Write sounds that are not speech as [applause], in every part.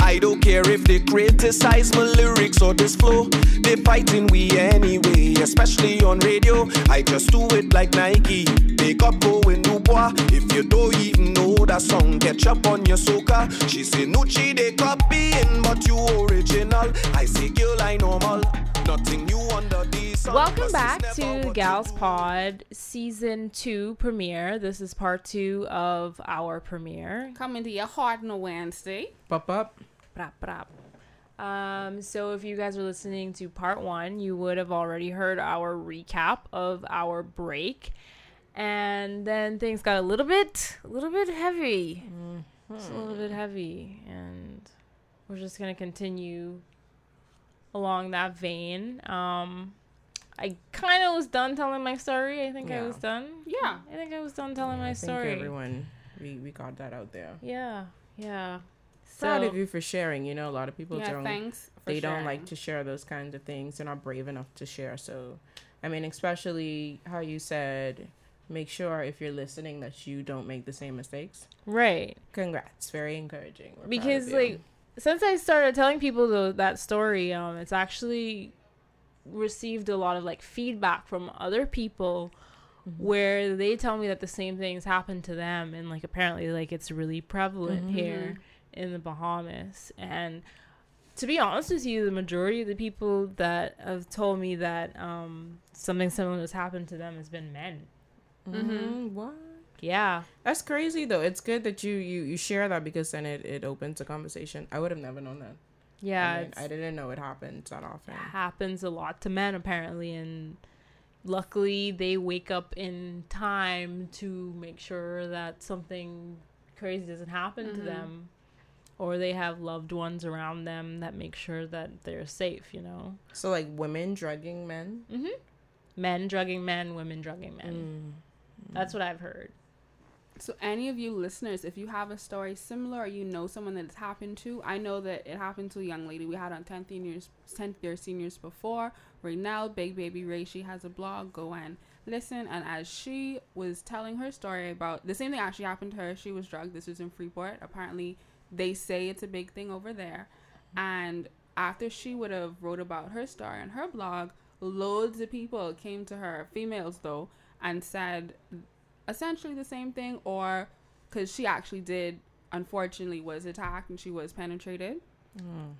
I don't care if they criticize my lyrics or this flow. They're fighting we anyway, especially on radio. I just do it like Nike. Make up going Dubois. If you don't even know that song, catch up on your soca. She say Nucci they copying, but you original. I say girl I normal. Nothing new under the sun. Welcome back to what Gals. Pod season two premiere. This is part two of our premiere. Coming to your heart on a Wednesday. Pop up. Brap, brap. Um, so if you guys are listening to part one, you would have already heard our recap of our break. And then things got a little bit a little bit heavy. Just a little bit heavy. And we're just gonna continue along that vein. Um I kind of was done telling my story. I think I was done. Yeah. I think I was done telling my I think story. everyone, we, we got that out there. Yeah, yeah. So, Proud of you for sharing. You know, a lot of people yeah, don't. thanks. For They don't like to share those kinds of things. They're not brave enough to share. So, I mean, especially how you said, make sure if you're listening that you don't make the same mistakes. Right. Congrats, very encouraging. We're because like since I started telling people tho- that story, um, it's actually received a lot of like feedback from other people Mm-hmm. where they tell me that the same things happen to them, and like apparently like it's really prevalent Mhm. here in the Bahamas. And to be honest with you, the majority of the people that have told me that um, something similar has happened to them has been men. Mhm, what? Yeah. That's crazy though. It's good that you you you share that because then it it opens a conversation. I would have never known that. Yeah. I, mean, I didn't know it happens that often. happens a lot to men apparently and luckily they wake up in time to make sure that something crazy doesn't happen to Mhm. them or they have loved ones around them that make sure that they're safe you know So like women drugging men. mm-hmm. men drugging men women drugging men Mm. that's what i've heard So, any of you listeners, if you have a story similar or you know someone that it's happened to, I know that it happened to a young lady we had on 10th years, 10th year seniors before. Right now, Big Baby Ray, she has a blog. Go and listen. And as she was telling her story about the same thing actually happened to her, she was drugged. This was in Freeport. Apparently, they say it's a big thing over there. And after she would have wrote about her story on her blog, loads of people came to her, females though, and said essentially the same thing or because she actually did unfortunately was attacked and she was penetrated. Mm.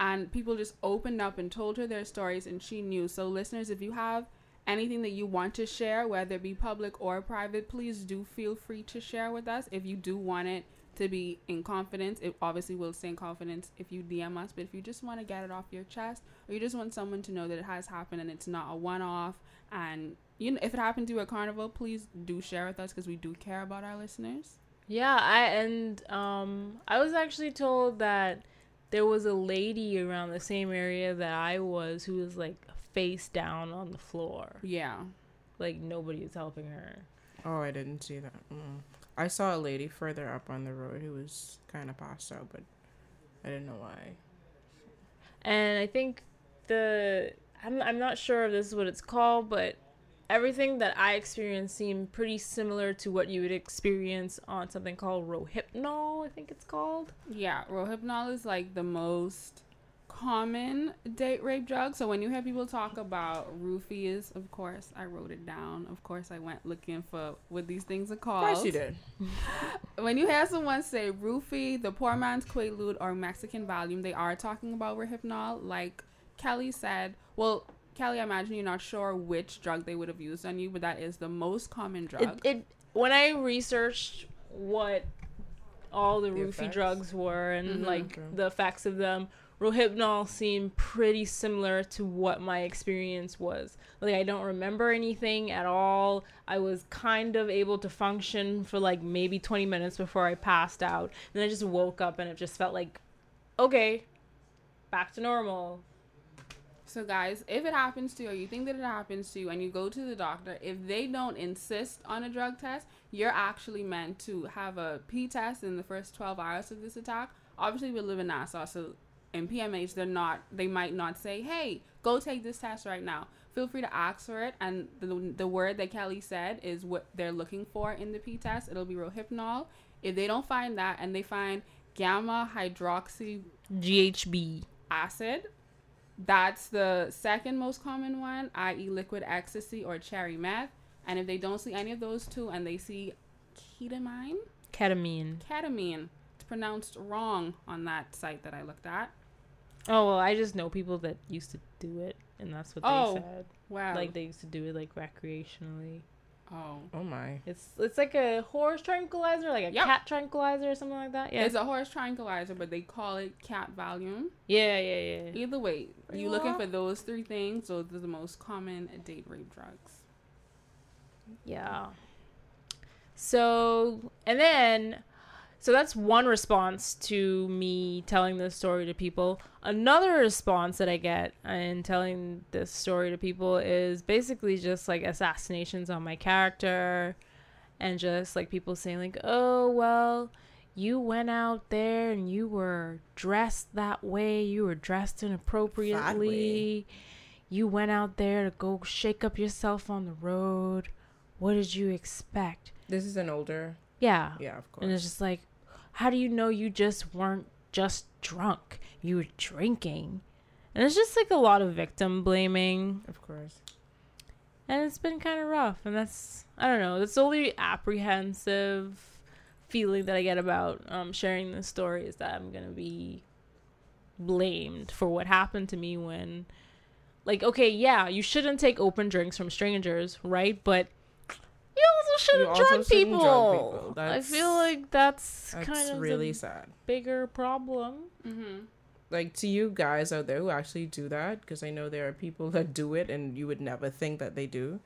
and people just opened up and told her their stories and she knew. So listeners if you have anything that you want to share whether it be public or private please do feel free to share with us. If you do want it to be in confidence it obviously will stay in confidence if you dm us. But if you just want to get it off your chest or you just want someone to know that it has happened and it's not a one-off and you know if it happened to you at carnival please do share with us because we do care about our listeners yeah i and um i was actually told that there was a lady around the same area that i was who was like face down on the floor yeah like nobody was helping her Oh, I didn't see that. Mm. I saw a lady further up on the road who was kind of passed out, but I didn't know why. and i think the I'm, I'm not sure if this is what it's called but everything that i experienced seemed pretty similar to what you would experience on something called rohypnol i think it's called Yeah, Rohypnol is like the most common date rape drug. So when you hear people talk about roofies, of course I wrote it down. Of course I went looking for what these things are called. Of called. course you did. [laughs] When you hear someone say roofie, the poor man's Quaalude, or Mexican Valium, they are talking about Rohypnol. Like Kelly said, well, Kelly, I imagine you're not sure which drug they would have used on you, but that is the most common drug. it, it when i researched what all the, The roofie effects? drugs were and Mhm. like Okay. the effects of them rohypnol seemed pretty similar to what my experience was like i don't remember anything at all i was kind of able to function for like maybe 20 minutes before i passed out then i just woke up and it just felt like okay back to normal So, guys, if it happens to you, or you think that it happens to you, and you go to the doctor, if they don't insist on a drug test, you're actually meant to have a P test in the first 12 hours of this attack. Obviously, we live in Nassau, so in PMH, they're not. They might not say, "Hey, go take this test right now." Feel free to ask for it, and the the word that Kelly said is what they're looking for in the P test. It'll be rohypnol. If they don't find that, and they find gamma hydroxy GHB. acid. That's the second most common one, i.e., liquid ecstasy or cherry meth. And if they don't see any of those two and they see ketamine, Ketamine. ketamine, it's pronounced wrong on that site that I looked at. Oh well, I just know people that used to do it, and that's what Oh. they said. Wow. Like they used to do it like recreationally. Oh. Oh my. It's it's like a horse tranquilizer, like a Yep. cat tranquilizer or something like that. Yeah. It's a horse tranquilizer, but they call it cat Valium. yeah, yeah, yeah. Either way, Pretty you looking for those three things. Those are the most common date rape drugs. Yeah. So, and then, so that's one response to me telling this story to people. Another response that I get in telling this story to people is basically just like assassinations on my character and just like people saying, like, oh, well, you went out there and you were dressed that way, you were dressed inappropriately. You went out there to go shake up yourself on the road. What did you expect? This is an older. Yeah. Yeah, of course. And it's just like, how do you know you just weren't just drunk? You were drinking. And it's just like a lot of victim blaming. of course. And it's been kind of rough. And that's, I don't know, that's the only apprehensive feeling that I get about um, sharing this story is that I'm going to be blamed for what happened to me when, like, okay, yeah, you shouldn't take open drinks from strangers, right? But you also shouldn't also drug shouldn't people. drug people. I feel like that's, That's kind of really the sad. bigger problem. Mm-hmm. Like to you guys out there who actually do that, because I know there are people that do it and you would never think that they do.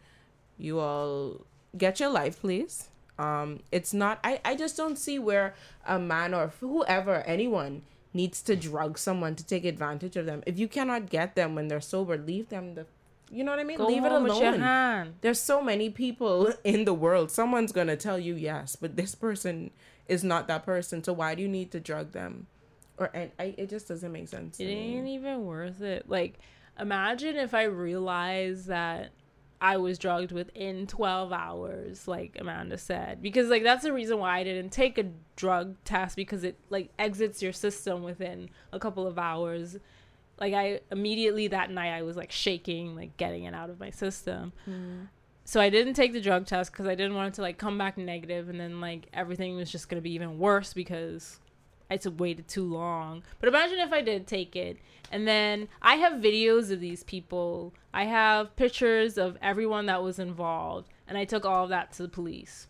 You all get your life, please. Um, it's not. I I just don't see where a man or whoever anyone needs to drug someone to take advantage of them. If you cannot get them when they're sober, leave them the. You know what I mean? Go leave it alone. with your hand. There's so many people [laughs] in the world. Someone's gonna tell you yes, but this person is not that person. So why do you need to drug them? Or and I, it just doesn't make sense. to It me. ain't even worth it. Like, imagine if I realized that I was drugged within 12 hours, like Amanda said. Because, like, that's the reason why I didn't take a drug test because it, like, exits your system within a couple of hours. Like, I immediately that night, I was, like, shaking, like, getting it out of my system. Hmm. So I didn't take the drug test because I didn't want it to, like, come back negative and then, like, everything was just going to be even worse because I took waited too long. But imagine if I did take it, and then I have videos of these people. I have pictures of everyone that was involved, and I took all of that to the police.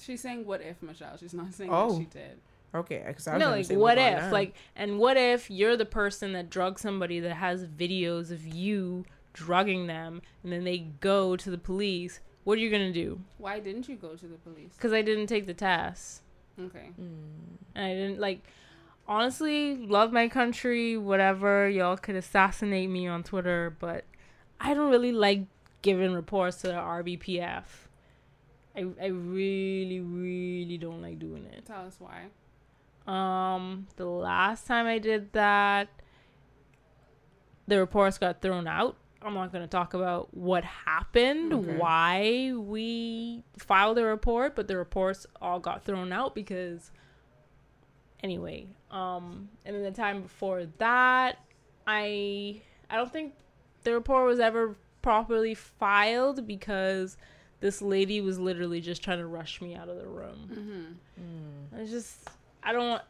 She's saying what if Michelle. She's not saying Oh. that she did. Okay, because I was No, like say, what if? Like, and what if you're the person that drugged somebody that has videos of you drugging them, and then they go to the police? What are you gonna do? Why didn't you go to the police? Because I didn't take the test. Okay. Mm. And I didn't like honestly love my country, whatever. Y'all could assassinate me on Twitter, but I don't really like giving reports to the RBPF. I I really, really don't like doing it. Tell us why. Um the last time I did that the reports got thrown out. I'm not going to talk about what happened, Okay. why we filed a report, but the reports all got thrown out because anyway, um and then the time before that, I I don't think the report was ever properly filed because this lady was literally just trying to rush me out of the room. Mm-hmm. I just I don't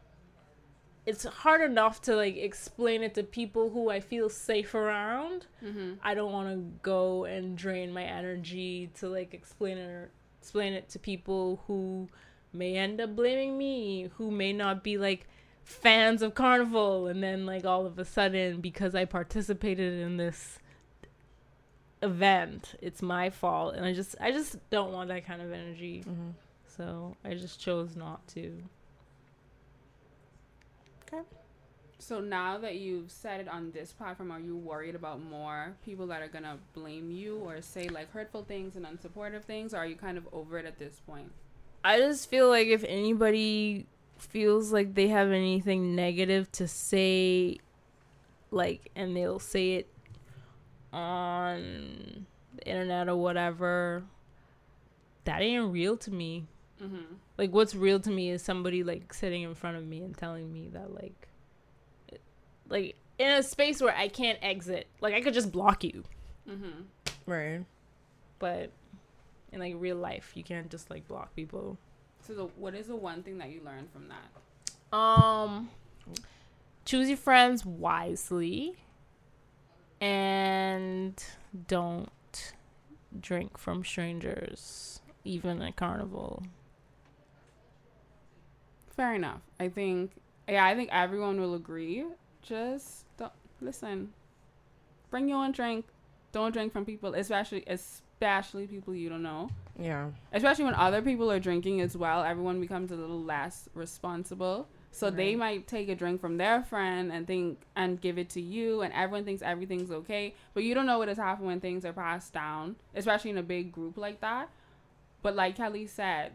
it's hard enough to like explain it to people who I feel safe around. Mm-hmm. I don't want to go and drain my energy to like explain it or explain it to people who may end up blaming me, who may not be like fans of carnival and then like all of a sudden because I participated in this event, it's my fault and I just I just don't want that kind of energy. Mhm. So, I just chose not to. So now that you've said it on this platform, are you worried about more people that are gonna blame you or say like hurtful things and unsupportive things, or are you kind of over it at this point? I just feel like if anybody feels like they have anything negative to say, like, and they'll say it on the internet or whatever, that ain't real to me. Mm-hmm. Like, what's real to me is somebody like sitting in front of me and telling me that, like, it- like in a space where I can't exit. Like, I could just block you, Mm-hmm. Right. but in like real life, you can't just like block people. So, the, what is the one thing that you learned from that? Um, choose your friends wisely, and don't drink from strangers, even at carnival. Fair enough. I think, yeah, I think everyone will agree. Just don't listen. Bring your own drink. Don't drink from people, especially especially people you don't know. Yeah. Especially when other people are drinking as well, everyone becomes a little less responsible. So they might take a drink from their friend and think and give it to you, and everyone thinks everything's okay. But you don't know what has happened when things are passed down, especially in a big group like that. But like Kelly said,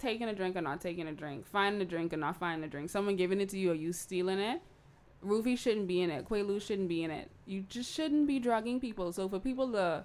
taking a drink or not taking a drink, finding a drink or not finding a drink, someone giving it to you or you stealing it, Roofie shouldn't be in it. Quaalude shouldn't be in it. You just shouldn't be drugging people. So for people to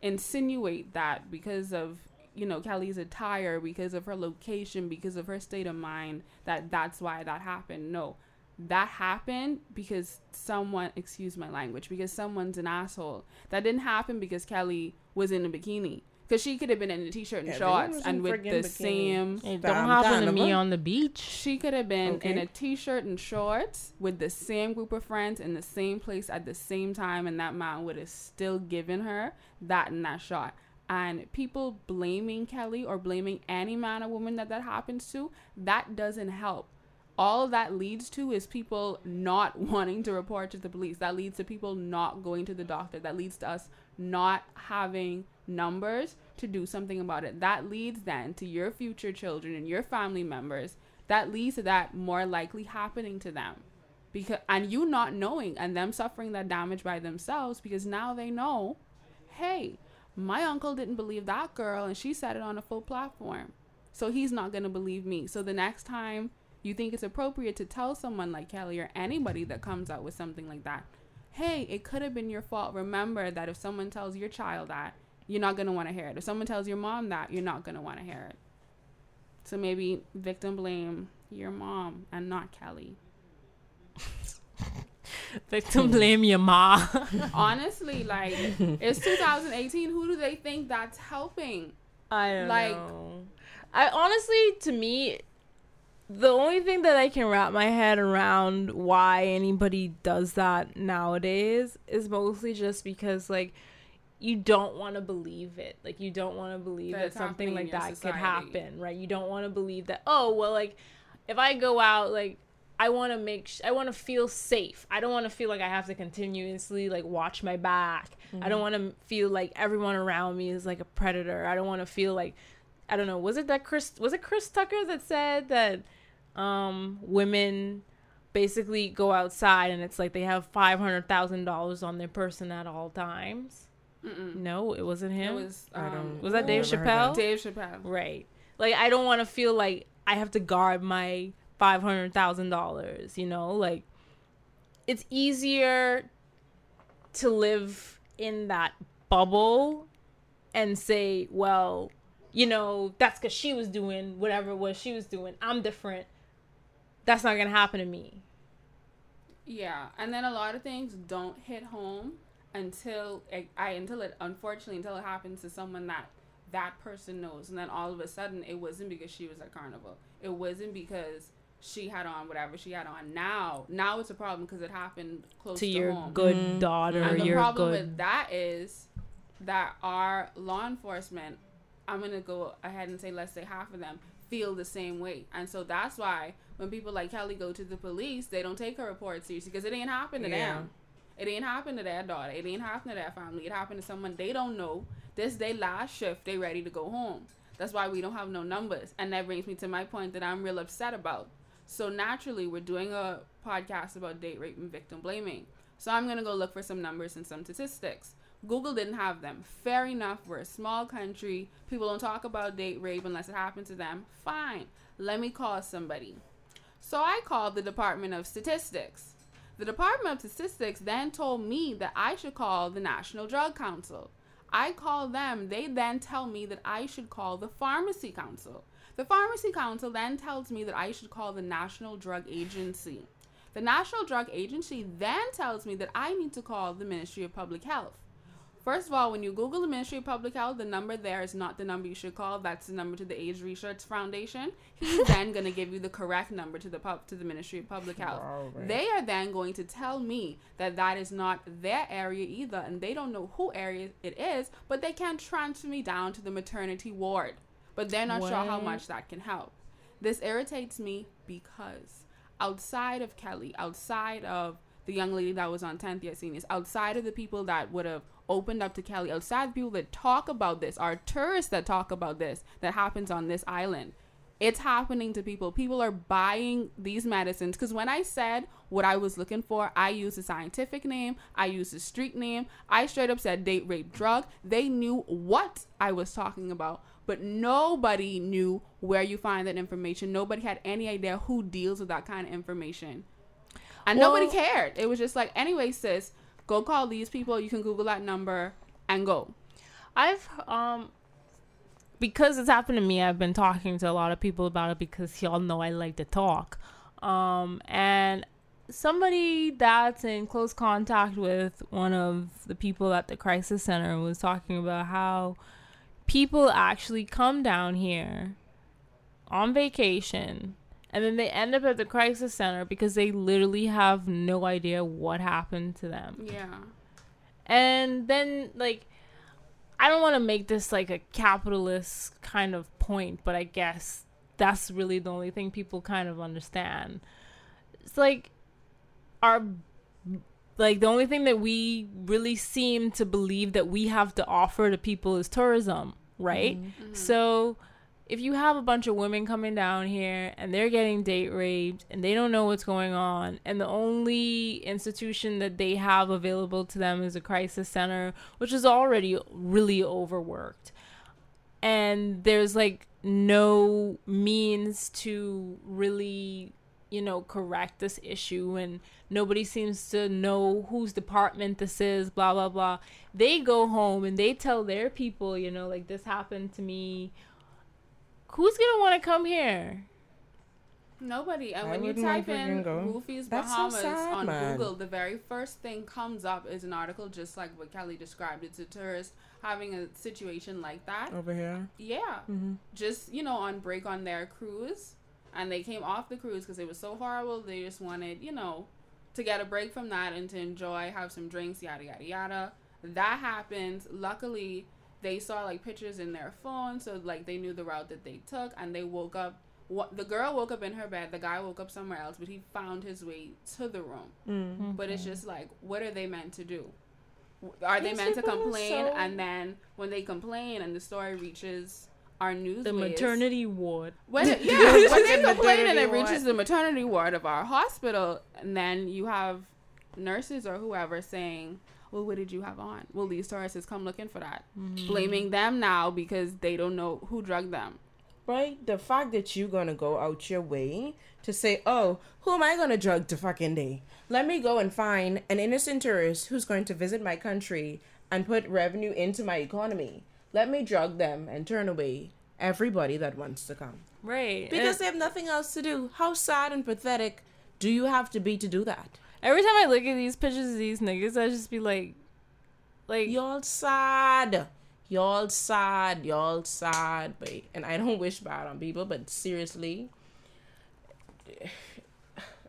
insinuate that because of you know Kelly's attire, because of her location, because of her state of mind, that that's why that happened. No, that happened because someone, excuse my language, because someone's an asshole. That didn't happen because Kelly was in a bikini. Because she could have been in a t-shirt and Everyone shorts and with the bikini. same It Damn, don't happen to me on the beach. she could have been in a t-shirt and shorts with the same group of friends in the same place at the same time, and that man would have still given her that and that shot. And people blaming Kelly or blaming any man or woman that that happens to, that doesn't help. All that leads to is people not [laughs] wanting to report to the police. That leads to people not going to the doctor. That leads to us not having numbers to do something about it. That leads then to your future children and your family members. That leads to that more likely happening to them. Because and you not knowing and them suffering that damage by themselves because now they know, hey, my uncle didn't believe that girl and she said it on a full platform. So he's not going to believe me. So the next time you think it's appropriate to tell someone like Kelly or anybody that comes out with something like that, hey, it could have been your fault. Remember that if someone tells your child that, you're not going to want to hear it. If someone tells your mom that, you're not going to want to hear it. So maybe victim blame your mom and not Kelly. [laughs] Victim blame your ma. [laughs] Honestly, like it's 2018. Who do they think that's helping? I don't Like- know. I honestly, to me, the only thing that I can wrap my head around why anybody does that nowadays is mostly just because like you don't want to believe it. Like you don't want to believe That that, something like that could happen, right? You don't want to believe that. Oh well, like if I go out, like I want to make, sh- I want to feel safe. I don't want to feel like I have to continuously like watch my back. I don't want to feel like everyone around me is like a predator. I don't want to feel like, I don't know. Was it that Chris? Was it Chris Tucker that said that um women basically go outside and it's like they have five hundred thousand dollars on their person at all times? Mm-mm. No, it wasn't It him. was I um, don't- Was that Dave Never heard that. Chappelle? Dave Chappelle. Right. Like I don't want to feel like I have to guard my five hundred thousand dollars. You know, like it's easier to live in that bubble and say, well, you know, that's because she was doing whatever it was she was doing. I'm different. That's not gonna happen to me. Yeah, and then a lot of things don't hit home until it, I until it unfortunately until it happens to someone that that person knows, and then all of a sudden it wasn't because she was at carnival. It wasn't because she had on whatever she had on. Now, now it's a problem because it happened close To to, your home. good Mm. daughter, And the your problem good. with that is that our law enforcement, I'm gonna go ahead and say, let's say half of them feel the same way, and so that's why when people like Kelly go to the police, they don't take her report seriously because it ain't happened to Yeah. them. It ain't happened to that daughter. It ain't happened to that family. It happened to someone they don't know. This day last shift, they ready to go home. That's why we don't have no numbers, and that brings me to my point that I'm real upset about. So naturally, we're doing a podcast about date rape and victim blaming. So I'm gonna go look for some numbers and some statistics. Google didn't have them. Fair enough. We're a small country. People don't talk about date rape unless it happened to them. Fine. Let me call somebody. So I called the Department of Statistics. The Department of Statistics then told me that I should call the National Drug Council. I call them, they then tell me that I should call the Pharmacy Council. The Pharmacy Council then tells me that I should call the National Drug Agency. The National Drug Agency then tells me that I need to call the Ministry of Public Health. First of all, when you Google the Ministry of Public Health, the number there is not the number you should call. That's the number to the AIDS Research Foundation. He's then going to give you the correct number to the pub to the Ministry of Public Health. Wow. They are then going to tell me that that is not their area either, and they don't know who area it is, but they can transfer me down to the maternity ward. But they're not sure how much that can help. This irritates me because outside of Kelly, outside of the young lady that was on 10th year seniors, outside of the people that would have opened up to Kelly, outside people that talk about this, are tourists that talk about this, that happens on this island. It's happening to people. People are buying these medicines because when I said what I was looking for, I used a scientific name, I used a street name, I straight up said date rape drug. They knew what I was talking about, but nobody knew where you find that information. Nobody had any idea who deals with that kind of information. And nobody cared. It was just like, anyway, sis, go call these people. You can Google that number and go. I've um because it's happened to me, I've been talking to a lot of people about it because y'all know I like to talk. Um and somebody that's in close contact with one of the people at the crisis center was talking about how people actually come down here on vacation and then they end up at the crisis center because they literally have no idea what happened to them. Yeah. And then like I don't want to make this like a capitalist kind of point, but I guess that's really the only thing people kind of understand. It's like our like the only thing that we really seem to believe that we have to offer to people is tourism, right? Mm-hmm. So if you have a bunch of women coming down here and they're getting date raped and they don't know what's going on and the only institution that they have available to them is a crisis center which is already really overworked. And there's like no means to really you know correct this issue and nobody seems to know whose department this is blah blah blah. They go home and they tell their people you know like this happened to me who's gonna want to come here Nobody. And I when you type in freaking go. Roofies That's so Bahamas sad, on man. Google, the very first thing comes up is an article just like what Kelly described. It's a tourist having a situation like that. over here. Yeah. Mm-hmm. Just, you know, on break on their cruise. And they came off the cruise because it was so horrible. They just wanted, you know, to get a break from that and to enjoy, have some drinks, yada, yada, yada. That happened. Luckily, they saw like pictures in their phone. So, like, they knew the route that they took. And they woke up. What, the girl woke up in her bed. The guy woke up somewhere else. But he found his way to the room. Mm. But it's just like, what are they meant to do? Are they meant to complain? so- And then when they complain and the story reaches our news, the maternity ward when it, [laughs] yeah, when they complain and it reaches ward. the maternity ward of our hospital, and then you have nurses or whoever saying, "Well, what did you have on?" Well, these tourists come looking for that, mm-hmm. blaming them now because they don't know who drugged them. Right? The fact that you're gonna go out your way to say, oh, who am I gonna drug to fucking day? Let me go and find an innocent tourist who's going to visit my country and put revenue into my economy. Let me drug them and turn away everybody that wants to come. right Because they have nothing else to do. How sad and pathetic do you have to be to do that? Every time i look at these pictures of these niggas i just be like like Y'all sad. Y'all sad. Y'all sad. But and I don't wish bad on people, but seriously. [sighs]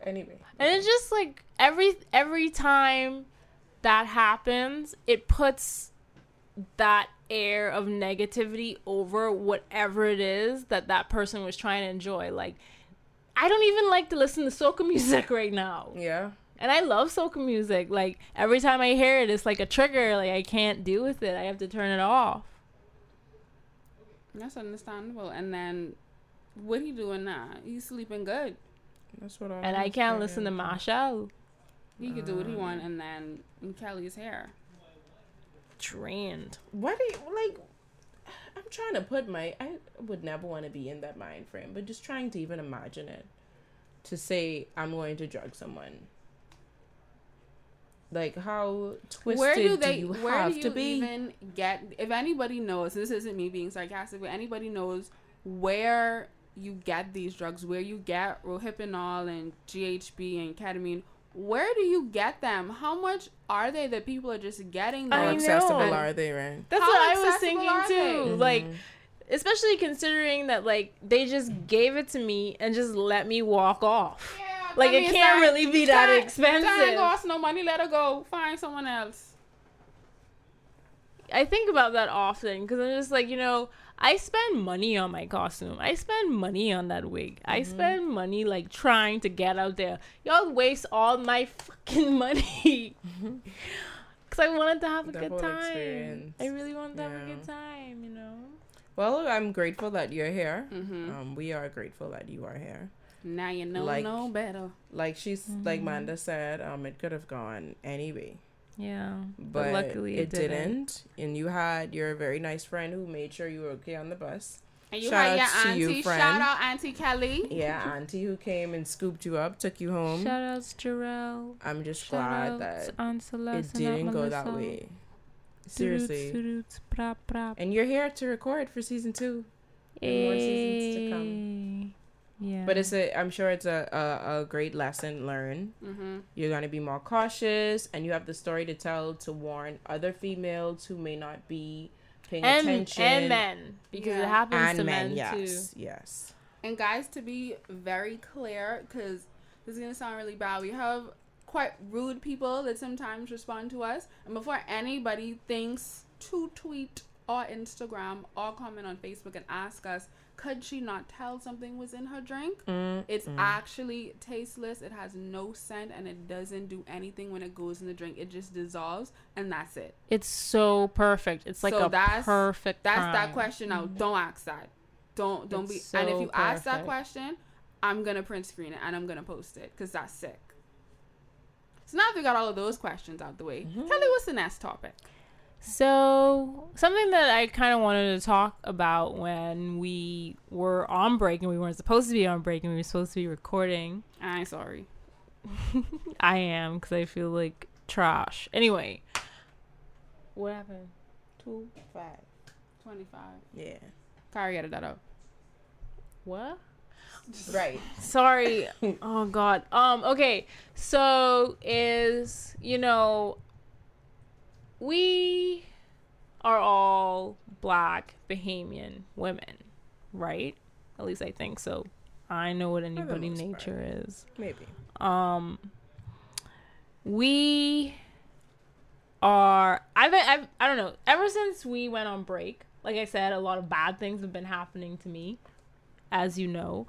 Anyway. And it's just like every every time that happens, it puts that air of negativity over whatever it is that that person was trying to enjoy. Like I don't even like to listen to soca [laughs] music right now. Yeah. And I love soca music. Like every time I hear it, it's like a trigger. Like I can't deal with it. I have to turn it off. That's understandable. And then, what he doing now? He's sleeping good. That's what I And I can't listen to Marshall. He could do what he uh, want, and then in Kelly's hair. Drained. What do you like I'm trying to put my I would never want to be in that mind frame, but just trying to even imagine it. to say I'm going to drug someone? Like how twisted where do do, they you where have do you to be? even get if anybody knows this isn't me being sarcastic but anybody knows where you get these drugs where you get rohypnol and ghb and ketamine where do you get them how much are they that people are just getting I How them? accessible know. are they, right? That's How what I was thinking too. Mm-hmm. Like, especially considering that like they just gave it to me and just let me walk off. Yeah, Like, that it can't really be that expensive. ain't cost no money let her go find someone else I think about that often because I'm just like, you know, I spend money on my costume. I spend money on that wig. I Mm-hmm. spend money like trying to get out there. Y'all waste all my fucking [laughs] money. Cause I wanted to have a The good time. experience. I really wanted to have a good time, you know. Well, I'm grateful that you're here. mm-hmm. Um, we are grateful that you are here. Now you know like- no better Like she's like Mhm. Manda said, um, it could have gone anyway, Yeah. but, luckily it, it didn't. didn't. And you had your very nice friend who made sure you were okay on the bus. and you Shout had outs your to you, auntie shout out auntie kelly Yeah, auntie who came and scooped you up, took you home. Shout outs Jarrell. I'm just Shout glad that Aunt it Celeste and Aunt didn't go that way. Doo-doots, Seriously. doo-doots, brap, brap. And you're here to record for season two. and more seasons to come. Yay. Yeah. But it's a I'm sure it's a, a, a great lesson learned. mm-hmm. You're gonna be more cautious and you have the story to tell to warn other females who may not be paying and, attention. and men because Yeah. it happens And to men, men, yes. too. Yes. And guys, to be very clear, because this is gonna sound really bad, we have quite rude people that sometimes respond to us. And before anybody thinks to tweet or Instagram or comment on Facebook and ask us, could she not tell something was in her drink? Mm, It's mm. actually tasteless. It has no scent and it doesn't do anything when it goes in the drink. It just dissolves and that's it. It's so perfect. It's like So a that's- perfect. That's that question now. Don't ask that. Don't don't It's be. and if so you ask that question, I'm gonna print screen it and I'm gonna post it because that's sick. So now that we got all of those questions out the way, Mhm. Kelly, what's the next topic? So something that I kind of wanted to talk about when we were on break and we weren't supposed to be on break and we were supposed to be recording. I'm sorry. I am because [laughs] I feel like trash. Anyway, what happened? Two five. Twenty five. Yeah. Kari added that up. What? [laughs] Right. Sorry. [laughs] oh God. Um. Okay. So is you know we are all black Bahamian women, right? At least I think so. I know what anybody most part. nature is. Maybe. Um. We are. I've, I've. I don't know. Ever since we went on break, like I said, a lot of bad things have been happening to me, as you know.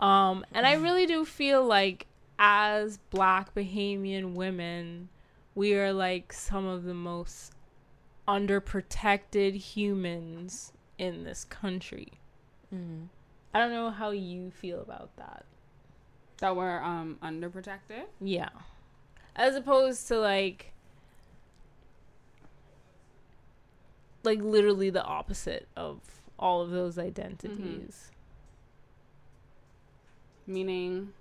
Um, and I really do feel like as black Bahamian women, we are like some of the most underprotected humans in this country. Mm-hmm. I don't know how you feel about that. That we're um underprotected. Yeah. As opposed to like like literally the opposite of all of those identities. Meaning,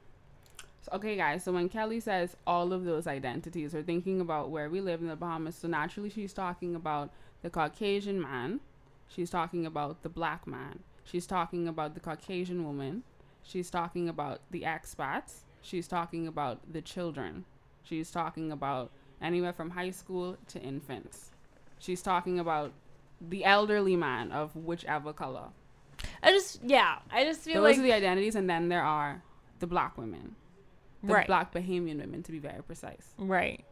so- okay, guys. So when Kelly says all of those identities, we're thinking about where we live in the Bahamas. So naturally, she's talking about the Caucasian man. She's talking about the black man. She's talking about the Caucasian woman. She's talking about the expats. She's talking about the children. She's talking about anywhere from high school to infants. She's talking about the elderly man of whichever color. I just yeah, I just feel Those like are the identities, and then there are the black women, the right, black Bahamian women, to be very precise. right.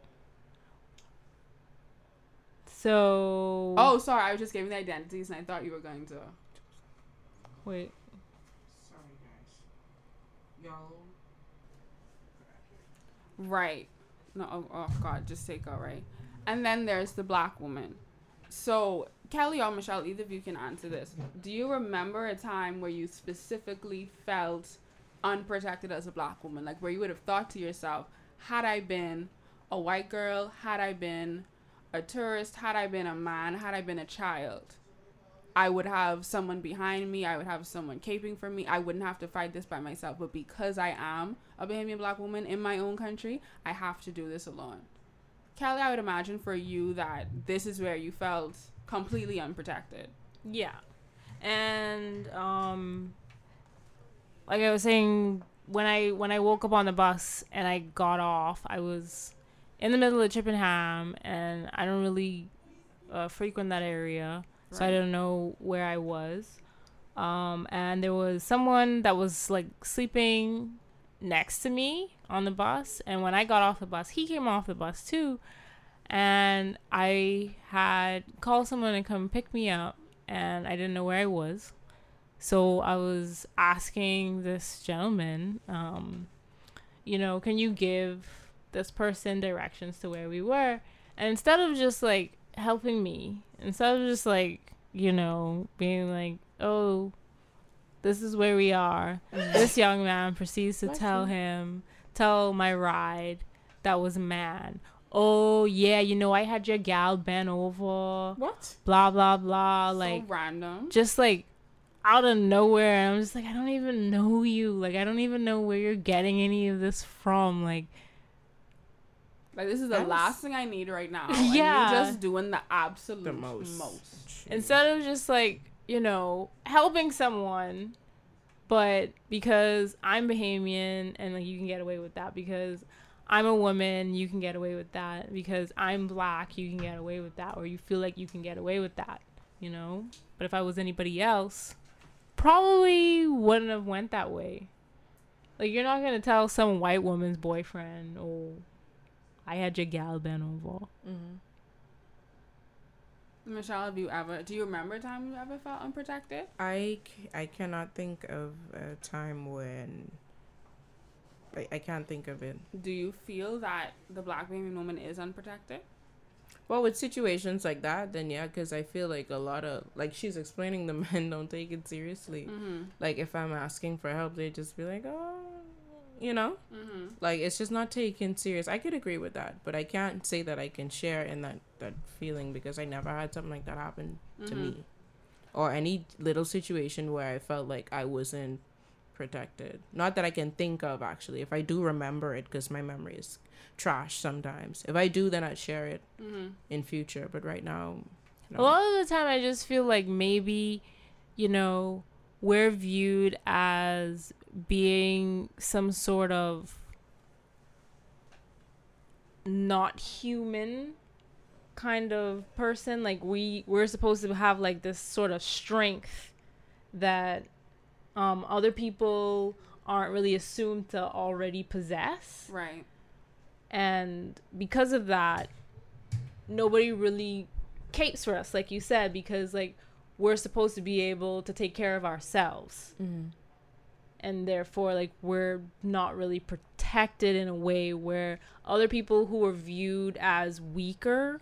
So Oh, sorry, I was just giving the identities, and I thought you were going to. wait, Sorry guys. Y'all. Right. No, oh, oh God, just take her right. And then there's the black woman. So Kelly or Michelle, either of you can answer this. Do you remember a time where you specifically felt unprotected as a black woman, like where you would have thought to yourself, had I been a white girl, had I been a tourist, had I been a man, had I been a child, I would have someone behind me. I would have someone caping for me. I wouldn't have to fight this by myself. But because I am a Bahamian black woman in my own country, I have to do this alone. Kelly, I would imagine for you that this is where you felt completely unprotected. Yeah. And um like I was saying when I when I woke up on the bus and I got off, I was in the middle of Chippingham and I don't really uh, frequent that area, so I Right. don't know where I was. Um and there was someone that was like sleeping next to me on the bus and when I got off the bus, he came off the bus too. And I had called someone to come pick me up and I didn't know where I was. So I was asking this gentleman, um, you know, can you give this person directions to where we were? And instead of just like helping me, instead of just like, you know, being like, oh, this is where we are, this young man proceeds to tell him, tell my ride that was man. Oh yeah, you know I had your gal bent over, What? blah blah blah, like so random. just like out of nowhere. And I'm just like, I don't even know you. Like, I don't even know where you're getting any of this from. Like, Like this is the That's- last thing I need right now. [laughs] and Yeah. you're just doing the absolute The most. most. instead of just like, you know, helping someone, but because I'm Bahamian and like you can get away with that because I'm a woman, you can get away with that because I'm black, you can get away with that or you feel like you can get away with that, you know? But if I was anybody else, probably wouldn't have went that way. Like you're not gonna tell some white woman's boyfriend, "Oh, I had your gal bent over." Mm-hmm. Michelle, have you ever? Do you remember a time you ever felt unprotected? I I cannot think of a time when. I, I can't think of it. Do you feel that the black Bahamian woman is unprotected? Well, with situations like that, then yeah, because I feel like a lot of like she's explaining the [laughs] men don't take it seriously. Mm-hmm. Like if I'm asking for help, they just be like, oh, you know, Mm-hmm. like it's just not taken serious. I could agree with that, but I can't say that I can share in that that feeling because I never had something like that happen to Mhm. me, or any little situation where I felt like I wasn't protected. Not that I can think of actually. If I do remember it, because my memory is trash sometimes. If I do, then I'd share it Mm-hmm. in future. But right now, A lot of the time, I just feel like maybe, you know, we're viewed as being some sort of not human kind of person. Like we we're supposed to have like this sort of strength that um, other people aren't really assumed to already possess. Right. and because of that nobody really capes for us like you said because like we're supposed to be able to take care of ourselves. Mhm. and therefore like we're not really protected in a way where other people who are viewed as weaker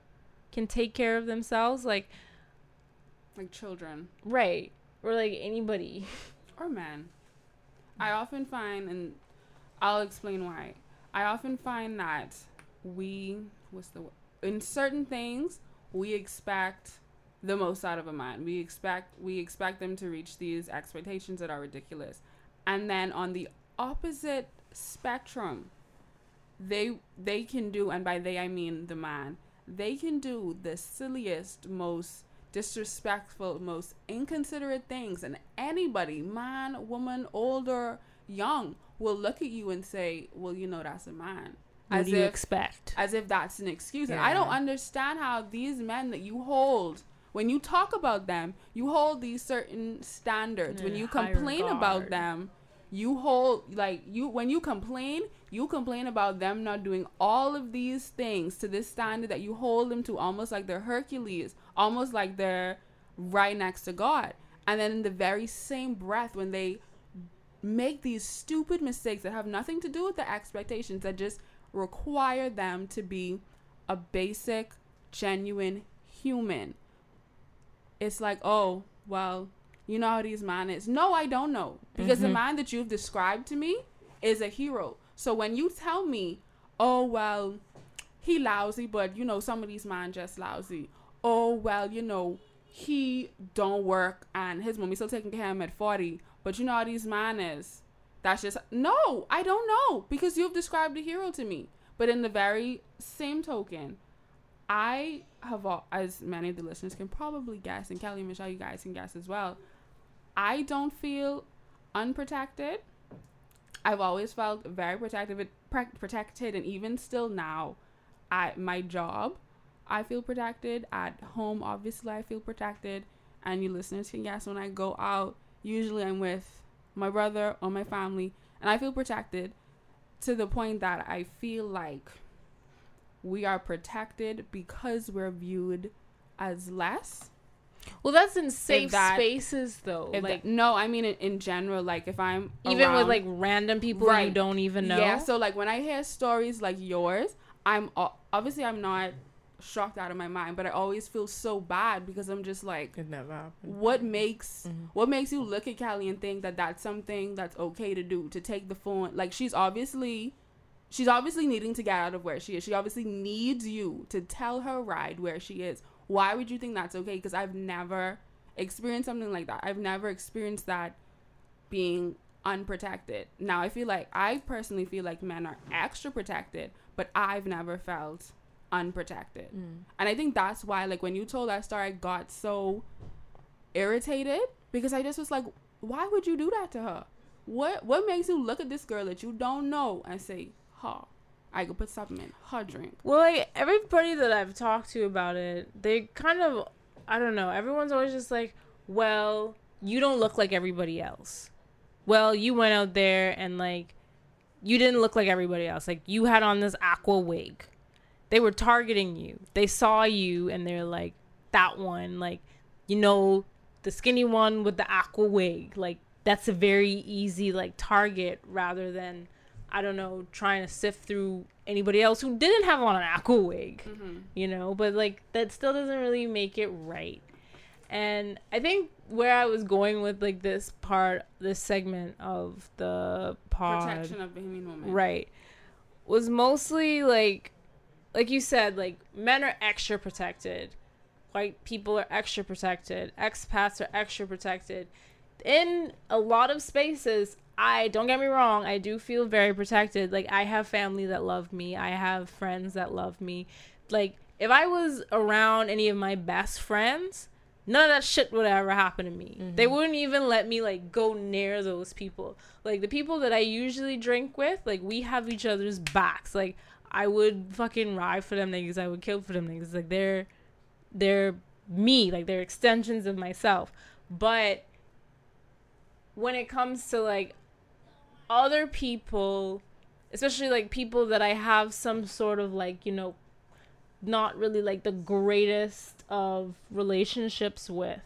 can take care of themselves like Like children. Right. Or like anybody [laughs] or men. I often find, and I'll explain why. I often find that we, what's the, in certain things, we expect the most out of a man. We expect we expect them to reach these expectations that are ridiculous. And then on the opposite spectrum, they they can do and by they I mean the man. They can do the silliest, most disrespectful, most inconsiderate things and anybody, man, woman, older, young, will look at you and say, "Well, you know that's a man." what As do you if expect as if that's an excuse. And I don't understand how these men that you hold, when you talk about them, you hold these certain standards. when you complain about them, you hold like you when you complain, you complain about them not doing all of these things to this standard that you hold them to almost like they're Hercules, almost like they're right next to God. And then in the very same breath when they make these stupid mistakes that have nothing to do with the expectations that just require them to be a basic, genuine human. It's like, oh, well, you know how these man is. No, I don't know. Because the Mhm. man that you've described to me is a hero. So when you tell me, oh, well, he lousy, but you know, some of these man just lousy. Oh, well, you know, he don't work and his mommy still taking care of him at 40 but you know how these man is that's just no i don't know because you've described a hero to me but in the very same token i have all, as many of the listeners can probably guess and kelly and michelle you guys can guess as well i don't feel unprotected i've always felt very protected protected and even still now at my job I feel protected. At home, obviously, I feel protected. And you listeners can guess when I go out, usually I'm with my brother or my family, and I feel protected to the point that I feel like we are protected because we're viewed as less. Well, that's in safe that, spaces, though. Like, that, no, I mean in, in, general. Like if I'm even around, with like random people right. you don't even know. Yeah. So like when I hear stories like yours, I'm obviously I'm not shocked out of my mind but i always feel so bad because i'm just like it never happened what makes mm-hmm. what makes you look at Callie and think that that's something that's okay to do to take the phone like she's obviously she's obviously needing to get out of where she is she obviously needs you to tell her ride where she is why would you think that's okay because i've never experienced something like that i've never experienced that being unprotected now i feel like i personally feel like men are extra protected but i've never felt unprotected. Mm. And I think that's why, like, when you told that story, I got so irritated because I just was like, why would you do that to her? What what makes you look at this girl that you don't know and say, huh, I could put something in her drink? Well, like, everybody that I've talked to about it, they kind of, I don't know, everyone's always just like, well, you don't look like everybody else. Well, you went out there and, like, you didn't look like everybody else. Like, you had on this aqua wig they were targeting you. They saw you and they're like, that one, like, you know, the skinny one with the aqua wig. Like, that's a very easy, like, target rather than, I don't know, trying to sift through anybody else who didn't have on an aqua wig, mm-hmm. you know? But, like, that still doesn't really make it right. And I think where I was going with like this part, this segment of the pod, protection of Bahamian woman, right, was mostly like like you said, like men are extra protected, white people are extra protected, expats are extra protected. In a lot of spaces, I don't get me wrong, I do feel very protected. Like I have family that love me, I have friends that love me. Like if I was around any of my best friends, none of that shit would ever happen to me. Mm-hmm. They wouldn't even let me like go near those people. Like the people that I usually drink with, like we have each other's backs. Like I would fucking ride for them niggas. I would kill for them niggas. Like they're they're me. Like they're extensions of myself. But when it comes to like other people, especially like people that I have some sort of like, you know, not really like the greatest of relationships with,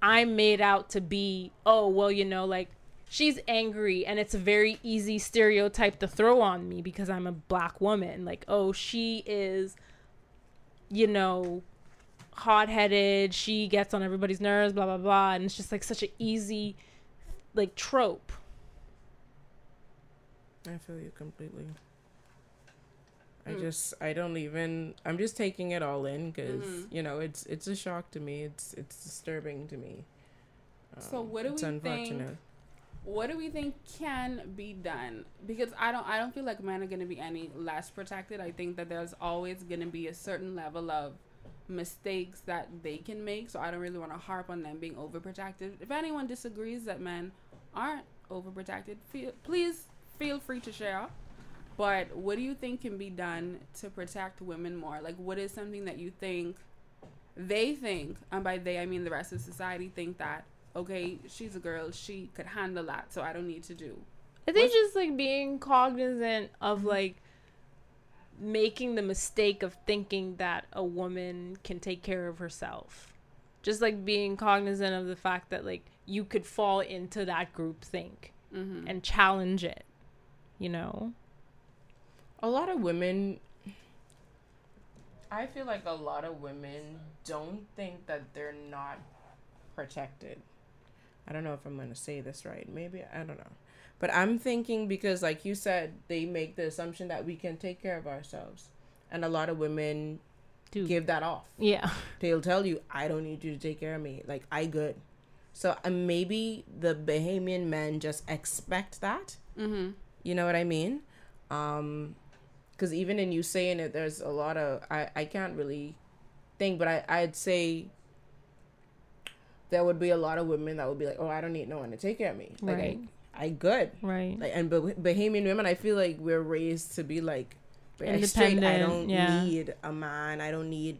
I'm made out to be, oh, well, you know, like she's angry and it's a very easy stereotype to throw on me because I'm a black woman. Like, oh, she is, you know, hot headed, she gets on everybody's nerves, blah, blah, blah. And it's just like such an easy, like, trope. I feel you completely. I mm. just I don't even I'm just taking it all in because mm-hmm. you know it's it's a shock to me. It's it's disturbing to me. Um, so what do we think? what do we think can be done because i don't i don't feel like men are going to be any less protected i think that there's always going to be a certain level of mistakes that they can make so i don't really want to harp on them being overprotected if anyone disagrees that men aren't overprotected feel, please feel free to share but what do you think can be done to protect women more like what is something that you think they think and by they i mean the rest of society think that okay, she's a girl, she could handle that, so I don't need to do. I think What's, just like being cognizant of mm-hmm. like making the mistake of thinking that a woman can take care of herself. Just like being cognizant of the fact that like you could fall into that group think mm-hmm. and challenge it, you know? A lot of women I feel like a lot of women don't think that they're not protected. I don't know if I'm going to say this right. Maybe, I don't know. But I'm thinking because, like you said, they make the assumption that we can take care of ourselves. And a lot of women do. give that off. yeah. [laughs] They'll tell you, I don't need you to take care of me. Like, I good. So uh, maybe the Bahamian men just expect that. Mm-hmm. You know what I mean? Um, because even in you saying it, there's a lot of I I can't really think, but I I'd say there would be a lot of women that would be like, oh, I don't need no one to take care of me. Like Right. I, I good. Right. Like and bah- Bahamian women, I feel like we're raised to be like straight. I don't yeah. need a man. I don't need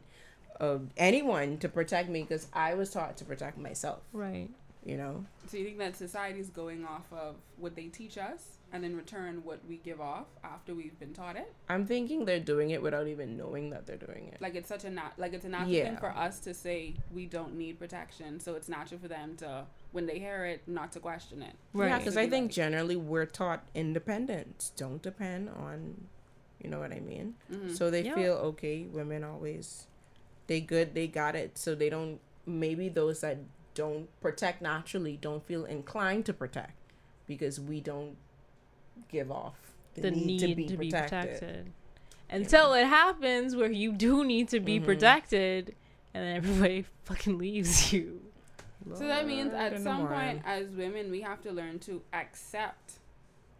uh, anyone to protect me because I was taught to protect myself. right. You know. So you think that society is going off of what they teach us, and in return what we give off after we've been taught it? I'm thinking they're doing it without even knowing that they're doing it. Like it's such a nat- like it's a natural Yeah. thing for us to say we don't need protection, so it's natural for them to when they hear it not to question it. Right. Yeah, because I think like- generally we're taught independence. Don't depend on, you know what I mean. Mhm. So they Yeah. feel okay. Women always, they good. They got it. So they don't. Maybe those that don't protect naturally don't feel inclined to protect because we don't give off the, The need, to be protected. protected. Until it happens where you do need to be Mhm. protected, and then everybody [laughs] fucking leaves you. So that means at in some point, as women, we have to learn to accept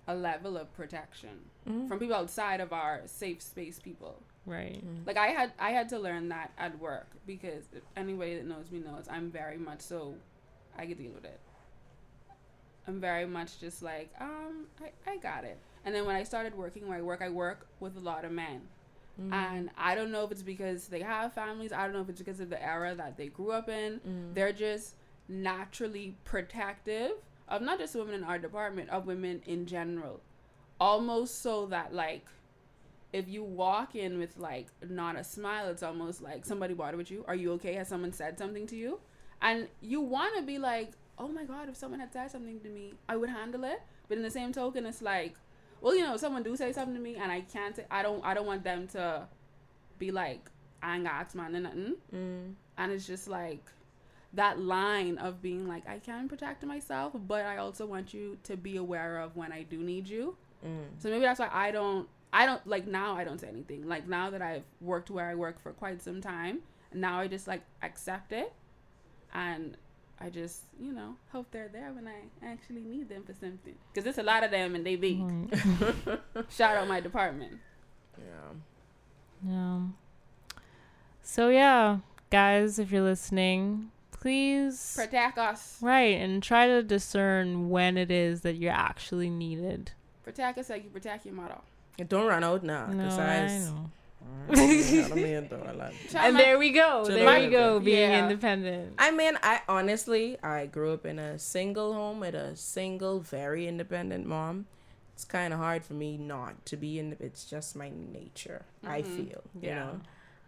a level of protection Mhm. from people outside of our safe space people. Right. Like I had I had to learn that at work because anybody that knows me knows I'm very much so I can deal with it. I'm very much just like, um, I, I got it. And then when I started working where I work, I work with a lot of men. Mm-hmm. And I don't know if it's because they have families, I don't know if it's because of the era that they grew up in. Mm-hmm. They're just naturally protective of not just women in our department, of women in general. Almost so that like if you walk in with like not a smile, it's almost like somebody bothered with you. Are you okay? Has someone said something to you? And you want to be like, oh my god, if someone had said something to me, I would handle it. But in the same token, it's like, well, you know, if someone do say something to me and I can't say, I don't, I don't want them to be like, I ain't got ask man or nothing. Mm. And it's just like that line of being like, I can protect myself, but I also want you to be aware of when I do need you. Mm. So maybe that's why I don't I don't like now I don't say anything. Like now that I've worked where I work for quite some time, now I just like accept it and I just, you know, hope they're there when I actually need them for something. Cuz there's a lot of them and they be. Right. [laughs] Shout out my department. Yeah. Yeah. So yeah, guys, if you're listening, please Protect us. right and try to discern when it is that you're actually needed. Protect us like you protect your mother. Don't run out now. no, Cause I I know. Try [laughs] And there we go. There the we go. Being Yeah. independent. I mean, I honestly, I grew up in a single home with a single, very independent mom. It's kind of hard for me not to be in. It's just my nature. I Mhm. feel, you Yeah. know.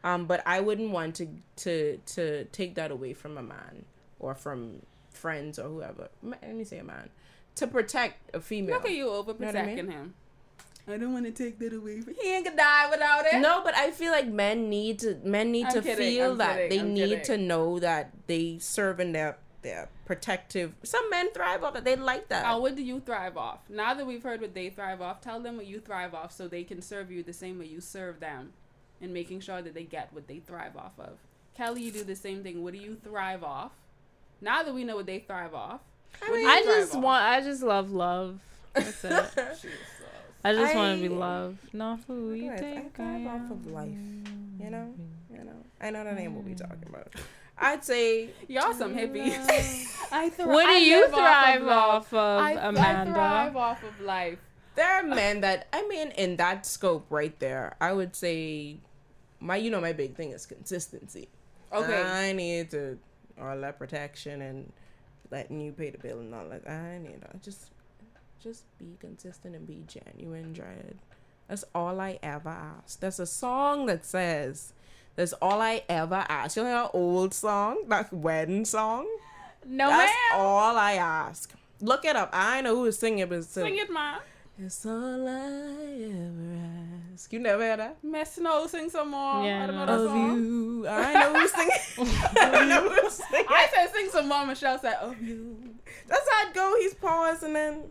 Um, but I wouldn't want to to to take that away from a man or from friends or whoever. Let me say a man to protect a female. Look at you overprotecting what I mean? him. I don't want to take that away. From he ain't gonna die without it. No, but I feel like men need to men need I'm to kidding, feel I'm that kidding, they I'm need kidding. to know that they serve in their their protective. Some men thrive off it. They like that. Oh, what do you thrive off? Now that we've heard what they thrive off, tell them what you thrive off so they can serve you the same way you serve them and making sure that they get what they thrive off of. Kelly, you do the same thing. What do you thrive off? Now that we know what they thrive off, I mean, you I just off? want. I just love love. That's it. [laughs] I just want to be loved, not who you Right, I think I thrive off of life, you know? You know, I know that ain't what we mm. talking about. I'd say Y'all some hippies. [laughs] I thrive. What do I you live thrive love. off of, I, I thrive off of life. there are men that I mean, in that scope right there, I would say my you know my big thing is consistency. Okay. I need to all that protection and letting you pay the bill and all that. I need to just just be consistent and be genuine, Dread. That's all I ever ask. There's a song that says, "That's all I ever ask." You know that old song, that wedding song. no That's ma'am. all I ask. Look it up. I know who is singing it, but it's Sing it, ma. It's all I ever ask. You never heard that? Miss Snow, sing some more. Yeah, I don't know no. that Of song. you. I know who's singing. [laughs] [laughs] I know who's singing. I said sing some more. Michelle said, "Of you." That's how it go. He's pausing and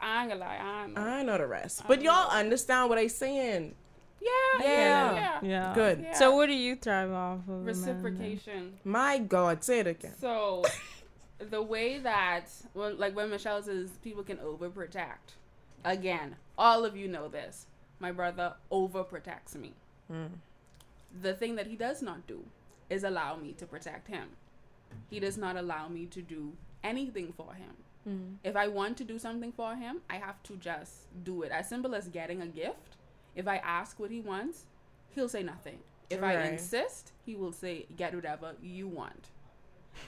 I ain't gonna lie. I know. I know the rest. But y'all understand what I'm saying. Yeah, Yeah. yeah, Yeah. Good. Yeah. So what do you thrive off of? Amanda? Reciprocation. My God, say it again. So, [laughs] the way that, well, like when Michelle says people can overprotect, again, all of you know this. My brother overprotects me. Mm. The thing that he does not do is allow me to protect him. He does not allow me to do anything for him. Mm. If I want to do something for him, I have to just do it. As simple as getting a gift. If I ask what he wants, he'll say nothing. If I insist, he will say, get whatever you want.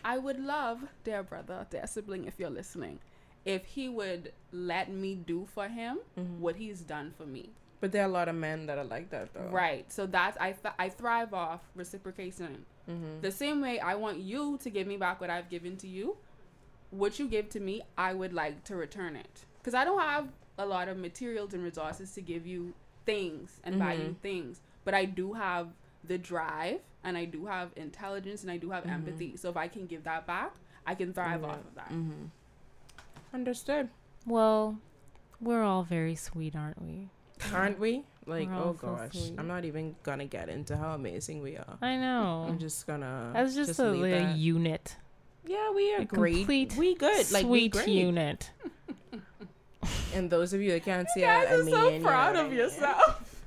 I would love, dear brother, dear sibling, if you're listening, if he would let me do for him Mm-hmm. what he's done for me. But there are a lot of men that are like that, though. Right. So that's I th- I thrive off reciprocation. Mm-hmm. The same way I want you to give me back what I've given to you, what you give to me, I would like to return it. Cuz I don't have a lot of materials and resources to give you things and buy you Mhm. things, but I do have the drive and I do have intelligence and I do have empathy. So if I can give that back, I can thrive Yeah. off of that. Mm-hmm. Understood. Well, we're all very sweet, aren't we? Aren't we? Like, oh all so gosh, sweet. I'm not even gonna get into how amazing we are. I know. I'm just gonna. That's just, a, leave a that. unit. Yeah, we are a great. complete we good. Like we Sweet great. unit. [laughs] And those of you that can't see You it, guys I are mean, so you know proud I of mean. yourself. [laughs]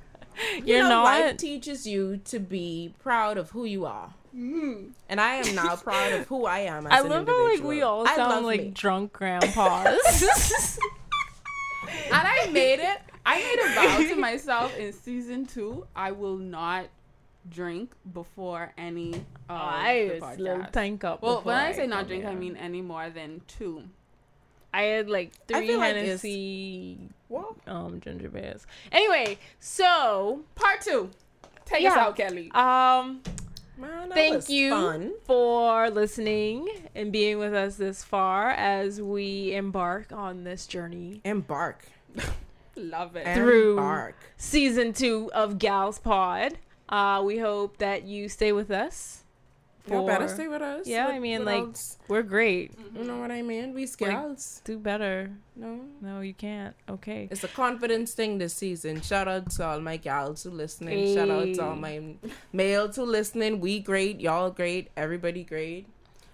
You You're know, not. Life teaches you to be proud of who you are, Mm. and I am now proud of who I am. [laughs] As I an love how like we all I sound like me. drunk grandpas. and I made it. I made a vow to myself in season two. I will not drink before any. Of I the was little tank up. Well, when I say not come drink, I mean any more than two. I had like three feel like Hennessy um ginger beers. Anyway, so Part two. Take us Yeah. out, Kelly. um Man, Thank you. Fun. for listening and being with us this far as we embark on this journey Embark. [laughs] Love it. Through- Embark. season two of Gals Pod. Uh, we hope that you stay with us. You better stay with us. Yeah, What- I mean, like- else? We're great. you know what I mean. We scouts. Do better. no, No, you can't. Okay. it's a confidence thing this season. Shout out to all my gals who listening. Shout out to all my males who listening. We great. Y'all great. Everybody great.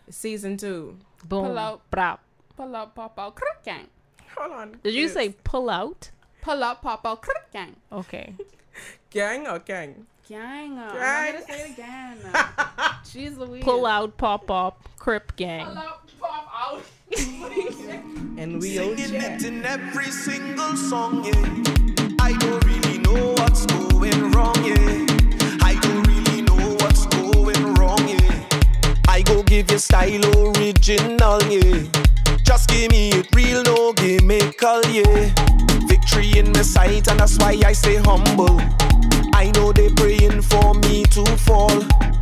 Season two. Boom. Pull out. Brap. Pull out, pop out, crick gang. Hold on. Did you Yes. say pull out? Pull out, pop out, crick gang. Okay. [laughs] gang or gang? Gang. uh, I'm gonna say it again. [laughs] Jeez Louise. Pull out, pop up, crip Pull gang. pop out. [laughs] And we all Singing chat. it in every single song, yeah. I don't really know what's going wrong, yeah. I don't really know what's going wrong, yeah. I go give you style original, yeah. Just give me it real, no gimmickal, yeah. Victory in my sight, and that's why I stay humble. I know they praying for me to fall.